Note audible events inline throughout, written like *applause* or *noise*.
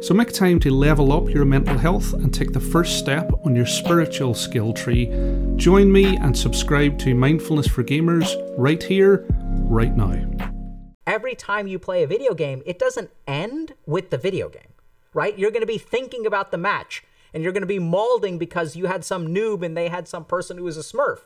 So make time to level up your mental health and take the first step on your spiritual skill tree. Join me and subscribe to Mindfulness for Gamers right here, right now. Every time you play a video game, it doesn't end with the video game, right? You're going to be thinking about the match and you're going to be malding because you had some noob and they had some person who was a smurf.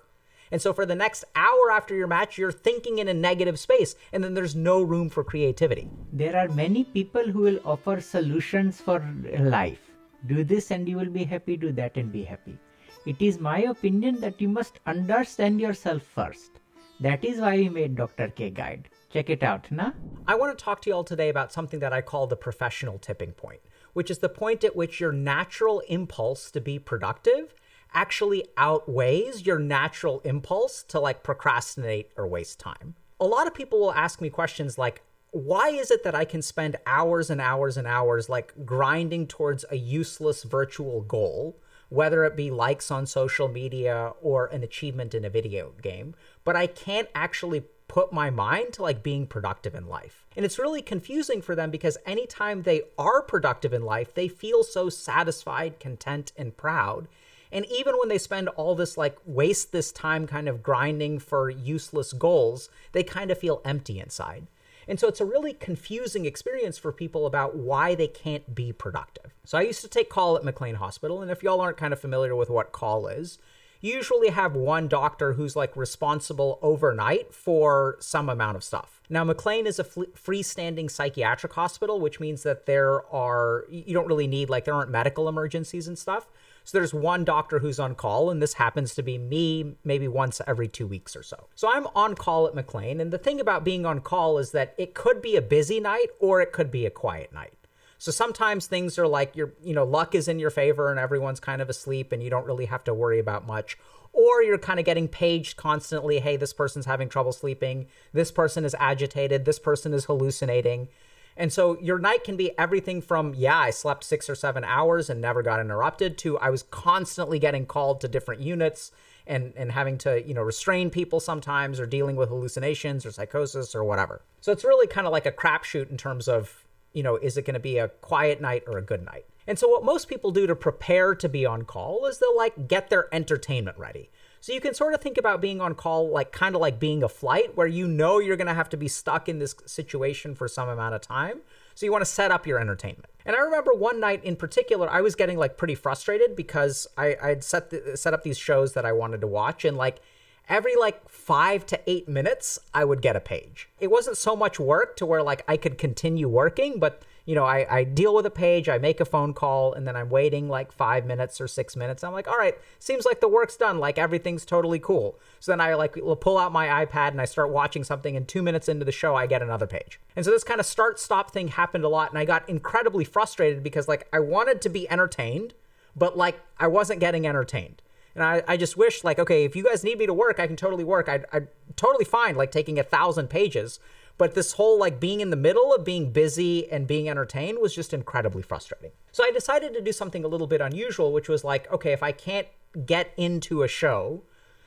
And so for the next hour after your match, you're thinking in a negative space, and then there's no room for creativity. There are many people who will offer solutions for life. Do this and you will be happy, do that and be happy. It is my opinion that you must understand yourself first. That is why we made Dr. K Guide. Check it out, na? I want to talk to you all today about something that I call the professional tipping point, which is the point at which your natural impulse to be productive actually outweighs your natural impulse to like procrastinate or waste time. A lot of people will ask me questions like, why is it that I can spend hours and hours and hours like grinding towards a useless virtual goal, whether it be likes on social media or an achievement in a video game, but I can't actually put my mind to like being productive in life. And it's really confusing for them because anytime they are productive in life, they feel so satisfied, content, and proud. And even when they spend all this, like, waste this time kind of grinding for useless goals, they kind of feel empty inside. And so it's a really confusing experience for people about why they can't be productive. So I used to take call at McLean Hospital. And if y'all aren't kind of familiar with what call is, you usually have one doctor who's like responsible overnight for some amount of stuff. Now, McLean is a freestanding psychiatric hospital, which means that there are, you don't really need, like, there aren't medical emergencies and stuff. So there's one doctor who's on call, and this happens to be me maybe once every two weeks or so. So I'm on call at McLean, and the thing about being on call is that it could be a busy night or it could be a quiet night. So sometimes things are like your, you know, luck is in your favor and everyone's kind of asleep and you don't really have to worry about much. Or you're kind of getting paged constantly, hey, this person's having trouble sleeping, this person is agitated, this person is hallucinating. And so your night can be everything from, yeah, I slept six or seven hours and never got interrupted, to I was constantly getting called to different units and, and having to, you know, restrain people sometimes or dealing with hallucinations or psychosis or whatever. So it's really kind of like a crapshoot in terms of, you know, is it going to be a quiet night or a good night? And so what most people do to prepare to be on call is they'll like get their entertainment ready. So you can sort of think about being on call like kind of like being a flight where you know you're going to have to be stuck in this situation for some amount of time. So you want to set up your entertainment. And I remember one night in particular, I was getting like pretty frustrated because I, I'd set the, set up these shows that I wanted to watch, and like every like five to eight minutes, I would get a page. It wasn't so much work to where like I could continue working, but you know, I, I deal with a page, I make a phone call, and then I'm waiting like five minutes or six minutes. I'm like, all right, seems like the work's done. Like everything's totally cool. So then I like pull out my iPad and I start watching something, and two minutes into the show, I get another page. And so this kind of start stop thing happened a lot, and I got incredibly frustrated because like I wanted to be entertained, but like I wasn't getting entertained. And I, I just wish like, okay, if you guys need me to work, I can totally work. I, I'm totally fine like taking a thousand pages but this whole like being in the middle of being busy and being entertained was just incredibly frustrating. So I decided to do something a little bit unusual, which was like, okay, if I can't get into a show,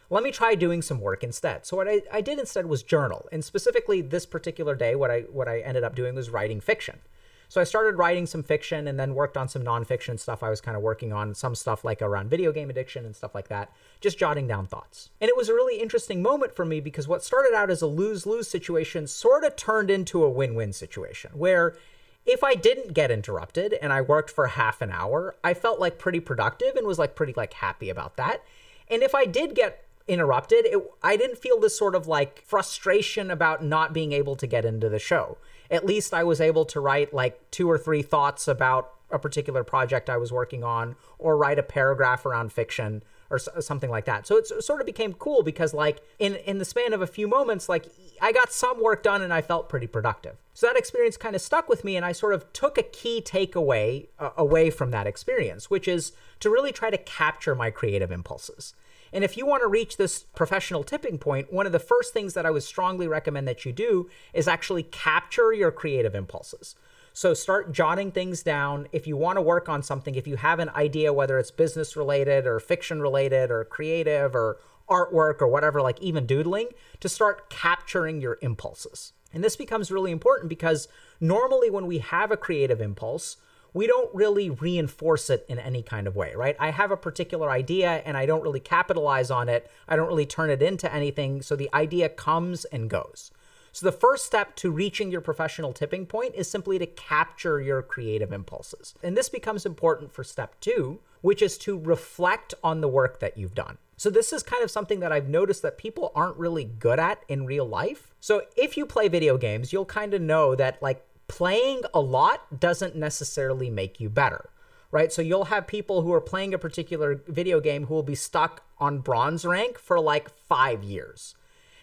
let me try doing some work instead. So what I, I did instead was journal. And specifically this particular day, what I what I ended up doing was writing fiction. So I started writing some fiction and then worked on some nonfiction stuff I was kind of working on, some stuff like around video game addiction and stuff like that, just jotting down thoughts. And it was a really interesting moment for me because what started out as a lose lose situation sort of turned into a win win situation where if I didn't get interrupted and I worked for half an hour, I felt like pretty productive and was like pretty like happy about that. And if I did get interrupted, it, I didn't feel this sort of like frustration about not being able to get into the show at least I was able to write like two or three thoughts about a particular project I was working on or write a paragraph around fiction or something like that. So it sort of became cool because like in in the span of a few moments like I got some work done and I felt pretty productive. So that experience kind of stuck with me and I sort of took a key takeaway uh, away from that experience, which is to really try to capture my creative impulses. And if you want to reach this professional tipping point, one of the first things that I would strongly recommend that you do is actually capture your creative impulses. So start jotting things down. If you want to work on something, if you have an idea, whether it's business related or fiction related or creative or artwork or whatever, like even doodling, to start capturing your impulses. And this becomes really important because normally when we have a creative impulse, we don't really reinforce it in any kind of way, right? I have a particular idea and I don't really capitalize on it. I don't really turn it into anything. So the idea comes and goes. So the first step to reaching your professional tipping point is simply to capture your creative impulses. And this becomes important for step two, which is to reflect on the work that you've done. So this is kind of something that I've noticed that people aren't really good at in real life. So if you play video games, you'll kind of know that like playing a lot doesn't necessarily make you better, right? So you'll have people who are playing a particular video game who will be stuck on bronze rank for like five years.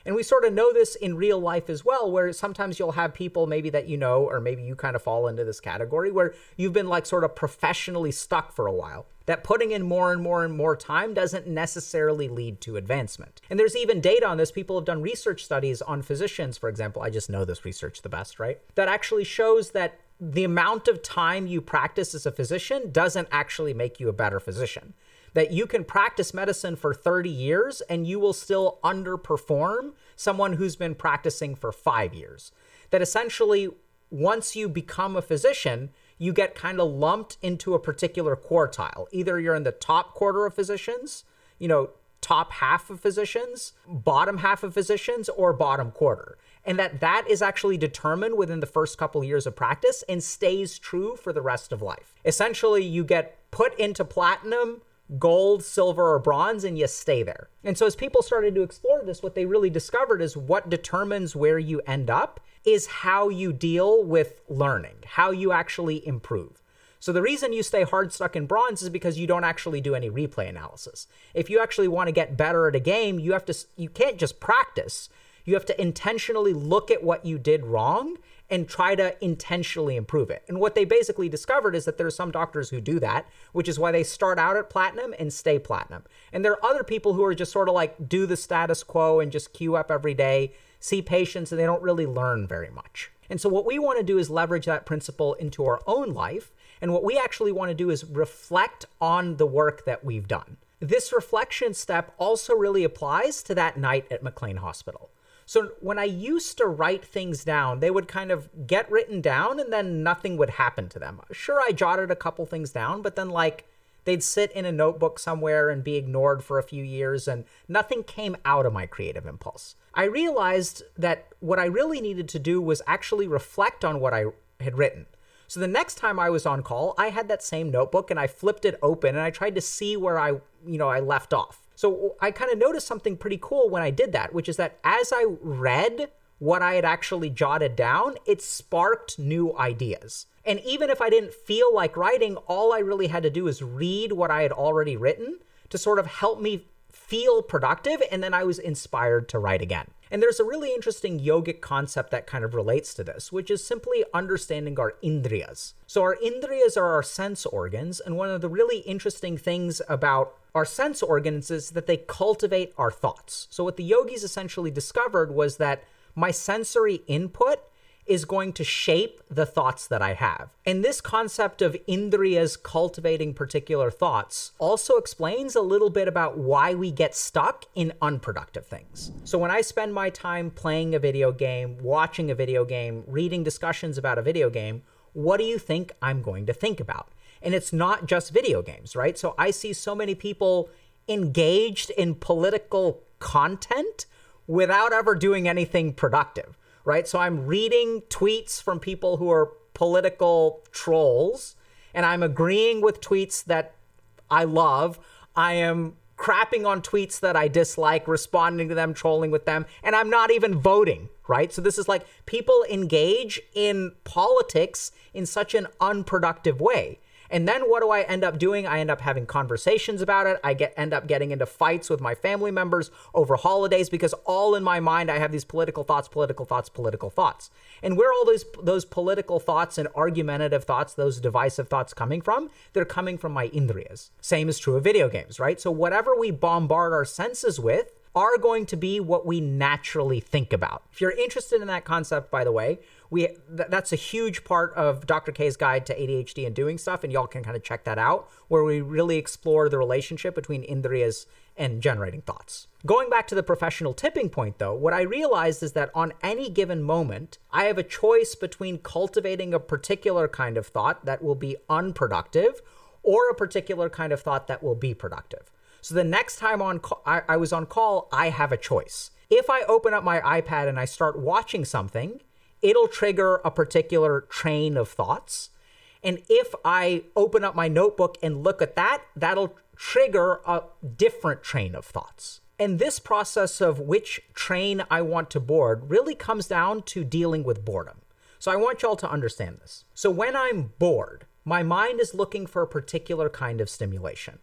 And we sort of know this in real life as well, where sometimes you'll have people maybe that you know, or maybe you kind of fall into this category where you've been like sort of professionally stuck for a while. That putting in more and more and more time doesn't necessarily lead to advancement. And there's even data on this. People have done research studies on physicians, for example. I just know this research the best, right? That actually shows that the amount of time you practice as a physician doesn't actually make you a better physician that you can practice medicine for 30 years and you will still underperform someone who's been practicing for five years. That essentially, once you become a physician, you get kind of lumped into a particular quartile. Either you're in the top quarter of physicians, you know, top half of physicians, bottom half of physicians, or bottom quarter. And that that is actually determined within the first couple years of practice and stays true for the rest of life. Essentially, you get put into platinum gold, silver, or bronze, and you stay there. And so, as people started to explore this, what they really discovered is what determines where you end up is how you deal with learning, how you actually improve. So, the reason you stay hard stuck in bronze is because you don't actually do any replay analysis. If you actually want to get better at a game, you have to, you can't just practice. You have to intentionally look at what you did wrong and try to intentionally improve it. And what they basically discovered is that there are some doctors who do that, which is why they start out at platinum and stay platinum. And there are other people who are just sort of like do the status quo and just queue up every day, see patients, and they don't really learn very much. And so, what we want to do is leverage that principle into our own life. And what we actually want to do is reflect on the work that we've done. This reflection step also really applies to that night at McLean Hospital. So when I used to write things down, they would kind of get written down and then nothing would happen to them. Sure, I jotted a couple things down, but then like they'd sit in a notebook somewhere and be ignored for a few years and nothing came out of my creative impulse. I realized that what I really needed to do was actually reflect on what I had written. So the next time I was on call, I had that same notebook and I flipped it open and I tried to see where I, you know, I left off. So I kind of noticed something pretty cool when I did that, which is that as I read what I had actually jotted down, it sparked new ideas. And even if I didn't feel like writing, all I really had to do is read what I had already written to sort of help me feel productive. And then I was inspired to write again. And there's a really interesting yogic concept that kind of relates to this, which is simply understanding our indriyas. So, our indriyas are our sense organs. And one of the really interesting things about our sense organs is that they cultivate our thoughts. So, what the yogis essentially discovered was that my sensory input is going to shape the thoughts that I have. And this concept of indriyas cultivating particular thoughts also explains a little bit about why we get stuck in unproductive things. So when I spend my time playing a video game, watching a video game, reading discussions about a video game, what do you think I'm going to think about? And it's not just video games, right? So I see so many people engaged in political content without ever doing anything productive right? So I'm reading tweets from people who are political trolls, and I'm agreeing with tweets that I love. I am crapping on tweets that I dislike, responding to them, trolling with them, and I'm not even voting, right? So this is like people engage in politics in such an unproductive way. And then what do I end up doing? I end up having conversations about it. I get end up getting into fights with my family members over holidays because all in my mind I have these political thoughts, political thoughts, political thoughts. And where all those those political thoughts and argumentative thoughts, those divisive thoughts coming from? They're coming from my indriyas. Same is true of video games, right? So whatever we bombard our senses with are going to be what we naturally think about. If you're interested in that concept, by the way, we th- that's a huge part of Dr. K's guide to ADHD and doing stuff, and y'all can kind of check that out, where we really explore the relationship between indriyas and generating thoughts. Going back to the professional tipping point, though, what I realized is that on any given moment, I have a choice between cultivating a particular kind of thought that will be unproductive or a particular kind of thought that will be productive. So the next time on I, I was on call, I have a choice. If I open up my iPad and I start watching something, it'll trigger a particular train of thoughts. And if I open up my notebook and look at that, that'll trigger a different train of thoughts. And this process of which train I want to board really comes down to dealing with boredom. So I want y'all to understand this. So when I'm bored, my mind is looking for a particular kind of stimulation.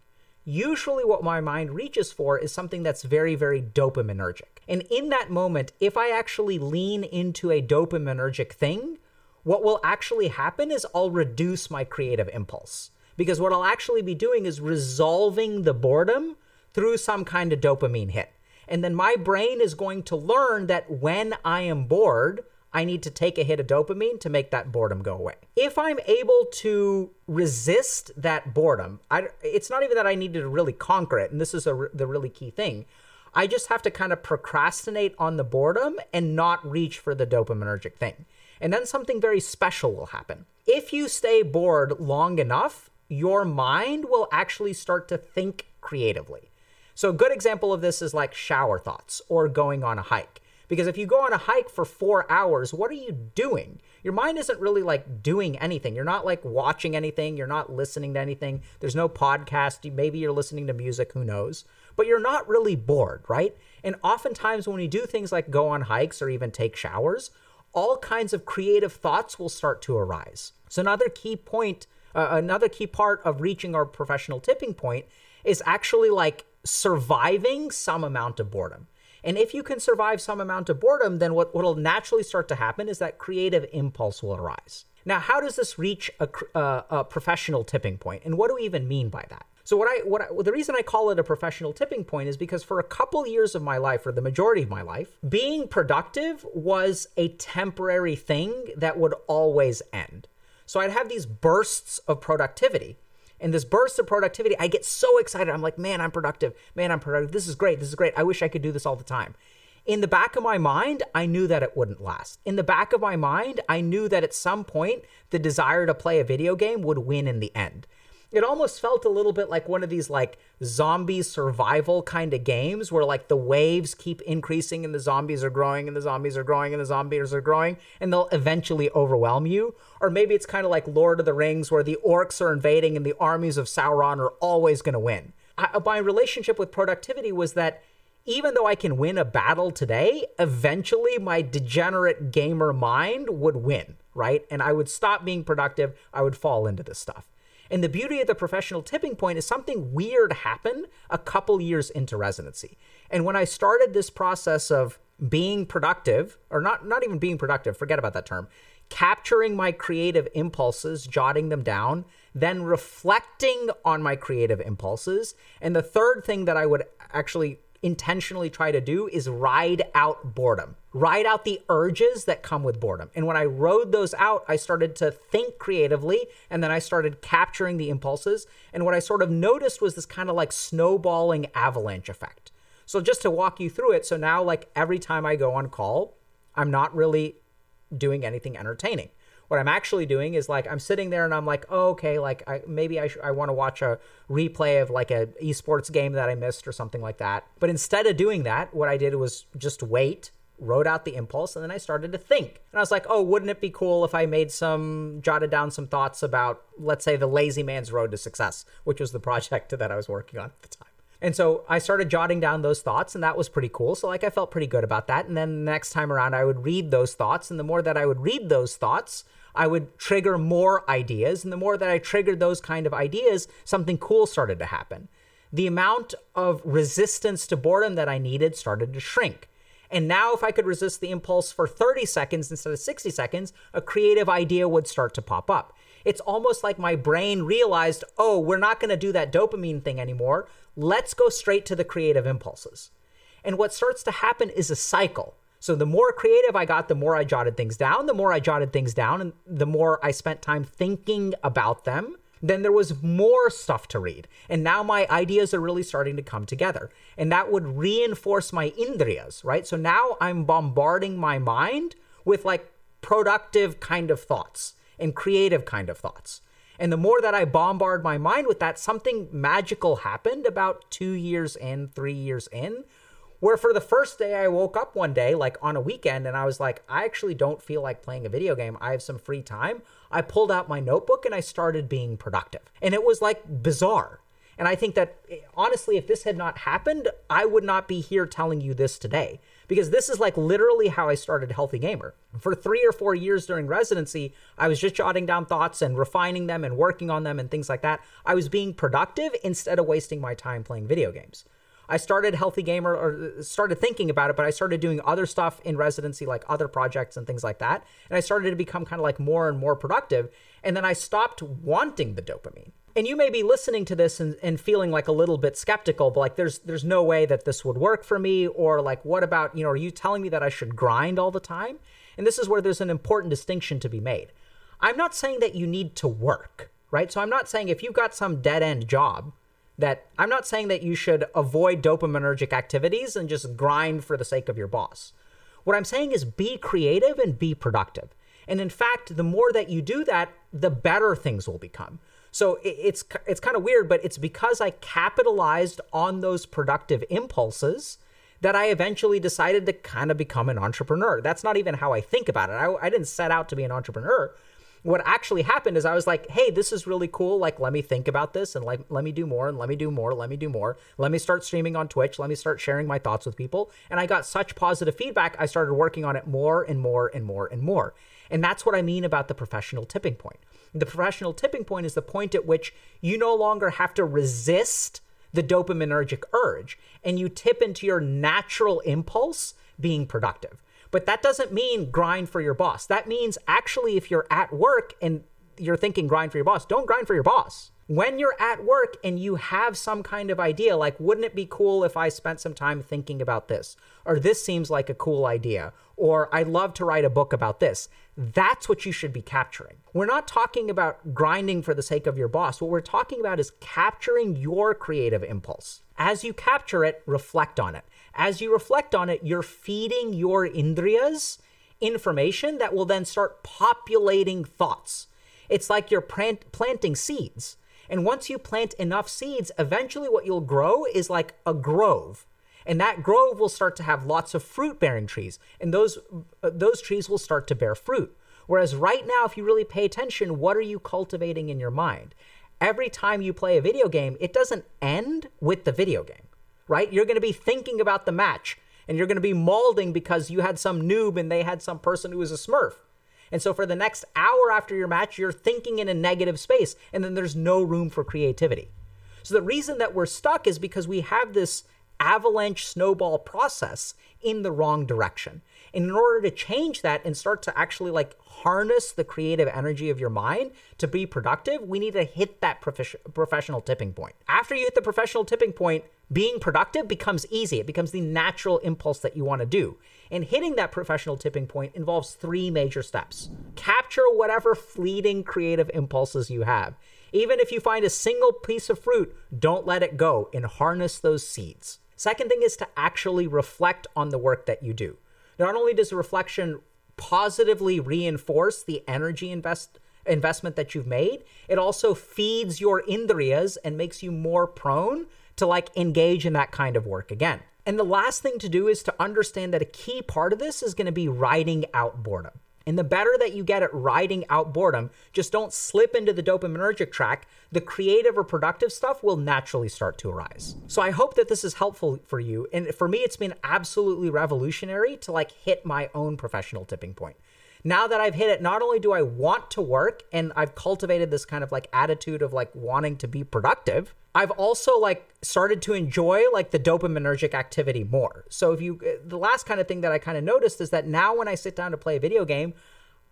Usually, what my mind reaches for is something that's very, very dopaminergic. And in that moment, if I actually lean into a dopaminergic thing, what will actually happen is I'll reduce my creative impulse. Because what I'll actually be doing is resolving the boredom through some kind of dopamine hit. And then my brain is going to learn that when I am bored, I need to take a hit of dopamine to make that boredom go away. If I'm able to resist that boredom, I, it's not even that I need to really conquer it, and this is a, the really key thing. I just have to kind of procrastinate on the boredom and not reach for the dopaminergic thing. And then something very special will happen. If you stay bored long enough, your mind will actually start to think creatively. So, a good example of this is like shower thoughts or going on a hike because if you go on a hike for four hours, what are you doing? Your mind isn't really like doing anything. You're not like watching anything. You're not listening to anything. There's no podcast. Maybe you're listening to music. Who knows? But you're not really bored, right? And oftentimes when we do things like go on hikes or even take showers, all kinds of creative thoughts will start to arise. So another key point, uh, another key part of reaching our professional tipping point is actually like surviving some amount of boredom. And if you can survive some amount of boredom, then what will naturally start to happen is that creative impulse will arise. Now, how does this reach a, uh, a professional tipping point, and what do we even mean by that? So, what I, what I, well, the reason I call it a professional tipping point is because for a couple years of my life, or the majority of my life, being productive was a temporary thing that would always end. So, I'd have these bursts of productivity and this burst of productivity, I get so excited. I'm like, man, I'm productive. Man, I'm productive. This is great. This is great. I wish I could do this all the time. In the back of my mind, I knew that it wouldn't last. In the back of my mind, I knew that at some point, the desire to play a video game would win in the end it almost felt a little bit like one of these like zombie survival kind of games where like the waves keep increasing and the zombies are growing and the zombies are growing and the zombies are growing and they'll eventually overwhelm you or maybe it's kind of like lord of the rings where the orcs are invading and the armies of sauron are always going to win I, uh, my relationship with productivity was that even though I can win a battle today, eventually my degenerate gamer mind would win, right? And I would stop being productive. I would fall into this stuff. And the beauty of the professional tipping point is something weird happened a couple years into residency. And when I started this process of being productive, or not not even being productive, forget about that term, capturing my creative impulses, jotting them down, then reflecting on my creative impulses. And the third thing that I would actually intentionally try to do is ride out boredom, ride out the urges that come with boredom. And when I rode those out, I started to think creatively and then I started capturing the impulses. And what I sort of noticed was this kind of like snowballing avalanche effect. So just to walk you through it, so now like every time I go on call, I'm not really doing anything entertaining. What I'm actually doing is like I'm sitting there and I'm like, oh, okay, like I, maybe I, sh- I want to watch a replay of like a esports game that I missed or something like that. But instead of doing that, what I did was just wait wrote out the impulse and then I started to think. And I was like, oh, wouldn't it be cool if I made some, jotted down some thoughts about, let's say, the lazy man's road to success, which was the *laughs* project that I was working on at the time. And so I started jotting down those thoughts, and that was pretty cool. So, like, I felt pretty good about that. And then the next time around, I would read those thoughts. And the more that I would read those thoughts, I would trigger more ideas. And the more that I triggered those kind of ideas, something cool started to happen. The amount of resistance to boredom that I needed started to shrink. And now, if I could resist the impulse for 30 seconds instead of 60 seconds, a creative idea would start to pop up. It's almost like my brain realized, oh, we're not going to do that dopamine thing anymore. Let's go straight to the creative impulses. And what starts to happen is a cycle. So the more creative I got, the more I jotted things down. The more I jotted things down, and the more I spent time thinking about them, then there was more stuff to read. And now my ideas are really starting to come together. And that would reinforce my indriyas, right? So now I'm bombarding my mind with like productive kind of thoughts and creative kind of thoughts. And the more that I bombard my mind with that, something magical happened about two years in, three years in, where for the first day I woke up one day, like on a weekend, and I was like, I actually don't feel like playing a video game. I have some free time. I pulled out my notebook and I started being productive. And it was like bizarre. And I think that eh, honestly, if this had not happened, I would not be here telling you this today because this is like literally how I started Healthy Gamer. For three or four years during residency, I was just jotting down thoughts and refining them and working on them and things like that. I was being productive instead of wasting my time playing video games. I started Healthy Gamer or uh, started thinking about it, but I started doing other stuff in residency, like other projects and things like that. And I started to become kind of like more and more productive. And then I stopped wanting the dopamine. And you may be listening to this and, and feeling like a little bit skeptical, but like there's there's no way that this would work for me, or like what about, you know, are you telling me that I should grind all the time? And this is where there's an important distinction to be made. I'm not saying that you need to work, right? So I'm not saying if you've got some dead end job, that I'm not saying that you should avoid dopaminergic activities and just grind for the sake of your boss. What I'm saying is be creative and be productive. And in fact, the more that you do that, the better things will become. So it's it's kind of weird, but it's because I capitalized on those productive impulses that I eventually decided to kind of become an entrepreneur. That's not even how I think about it. I, I didn't set out to be an entrepreneur what actually happened is I was like, hey, this is really cool. Like, let me think about this and like, let me do more and let me do more. Let me do more. Let me start streaming on Twitch. Let me start sharing my thoughts with people. And I got such positive feedback. I started working on it more and more and more and more. And that's what I mean about the professional tipping point. The professional tipping point is the point at which you no longer have to resist the dopaminergic urge and you tip into your natural impulse being productive. But that doesn't mean grind for your boss. That means actually, if you're at work and you're thinking grind for your boss, don't grind for your boss. When you're at work and you have some kind of idea, like, wouldn't it be cool if I spent some time thinking about this? Or this seems like a cool idea. Or I'd love to write a book about this. That's what you should be capturing. We're not talking about grinding for the sake of your boss. What we're talking about is capturing your creative impulse. As you capture it, reflect on it as you reflect on it, you're feeding your indriyas information that will then start populating thoughts. It's like you're plant- planting seeds. And once you plant enough seeds, eventually what you'll grow is like a grove. And that grove will start to have lots of fruit bearing trees. And those, uh, those trees will start to bear fruit. Whereas right now, if you really pay attention, what are you cultivating in your mind? Every time you play a video game, it doesn't end with the video game right? You're going to be thinking about the match and you're going to be malding because you had some noob and they had some person who was a smurf. And so for the next hour after your match, you're thinking in a negative space and then there's no room for creativity. So the reason that we're stuck is because we have this avalanche snowball process in the wrong direction. And in order to change that and start to actually like harness the creative energy of your mind to be productive, we need to hit that prof- professional tipping point. After you hit the professional tipping point, being productive becomes easy. It becomes the natural impulse that you want to do. And hitting that professional tipping point involves three major steps. Capture whatever fleeting creative impulses you have. Even if you find a single piece of fruit, don't let it go and harness those seeds. Second thing is to actually reflect on the work that you do. Not only does reflection positively reinforce the energy invest investment that you've made, it also feeds your indriyas and makes you more prone to like engage in that kind of work again. And the last thing to do is to understand that a key part of this is going to be riding out boredom. And the better that you get at riding out boredom, just don't slip into the dopaminergic track, the creative or productive stuff will naturally start to arise. So I hope that this is helpful for you. And for me, it's been absolutely revolutionary to like hit my own professional tipping point. now that I've hit it, not only do I want to work and I've cultivated this kind of like attitude of like wanting to be productive, I've also like started to enjoy like the dopaminergic activity more. So if you eh, the last kind of thing that I kind of noticed is that now when I sit down to play a video game,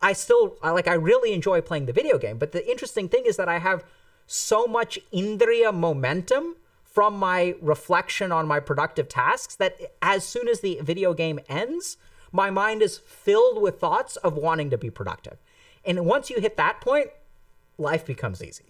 I still I like I really enjoy playing the video game, but the interesting thing is that I have so much indriya momentum from my reflection on my productive tasks that as soon as the video game ends, my mind is filled with thoughts of wanting to be productive. And once you hit that point, life becomes easy.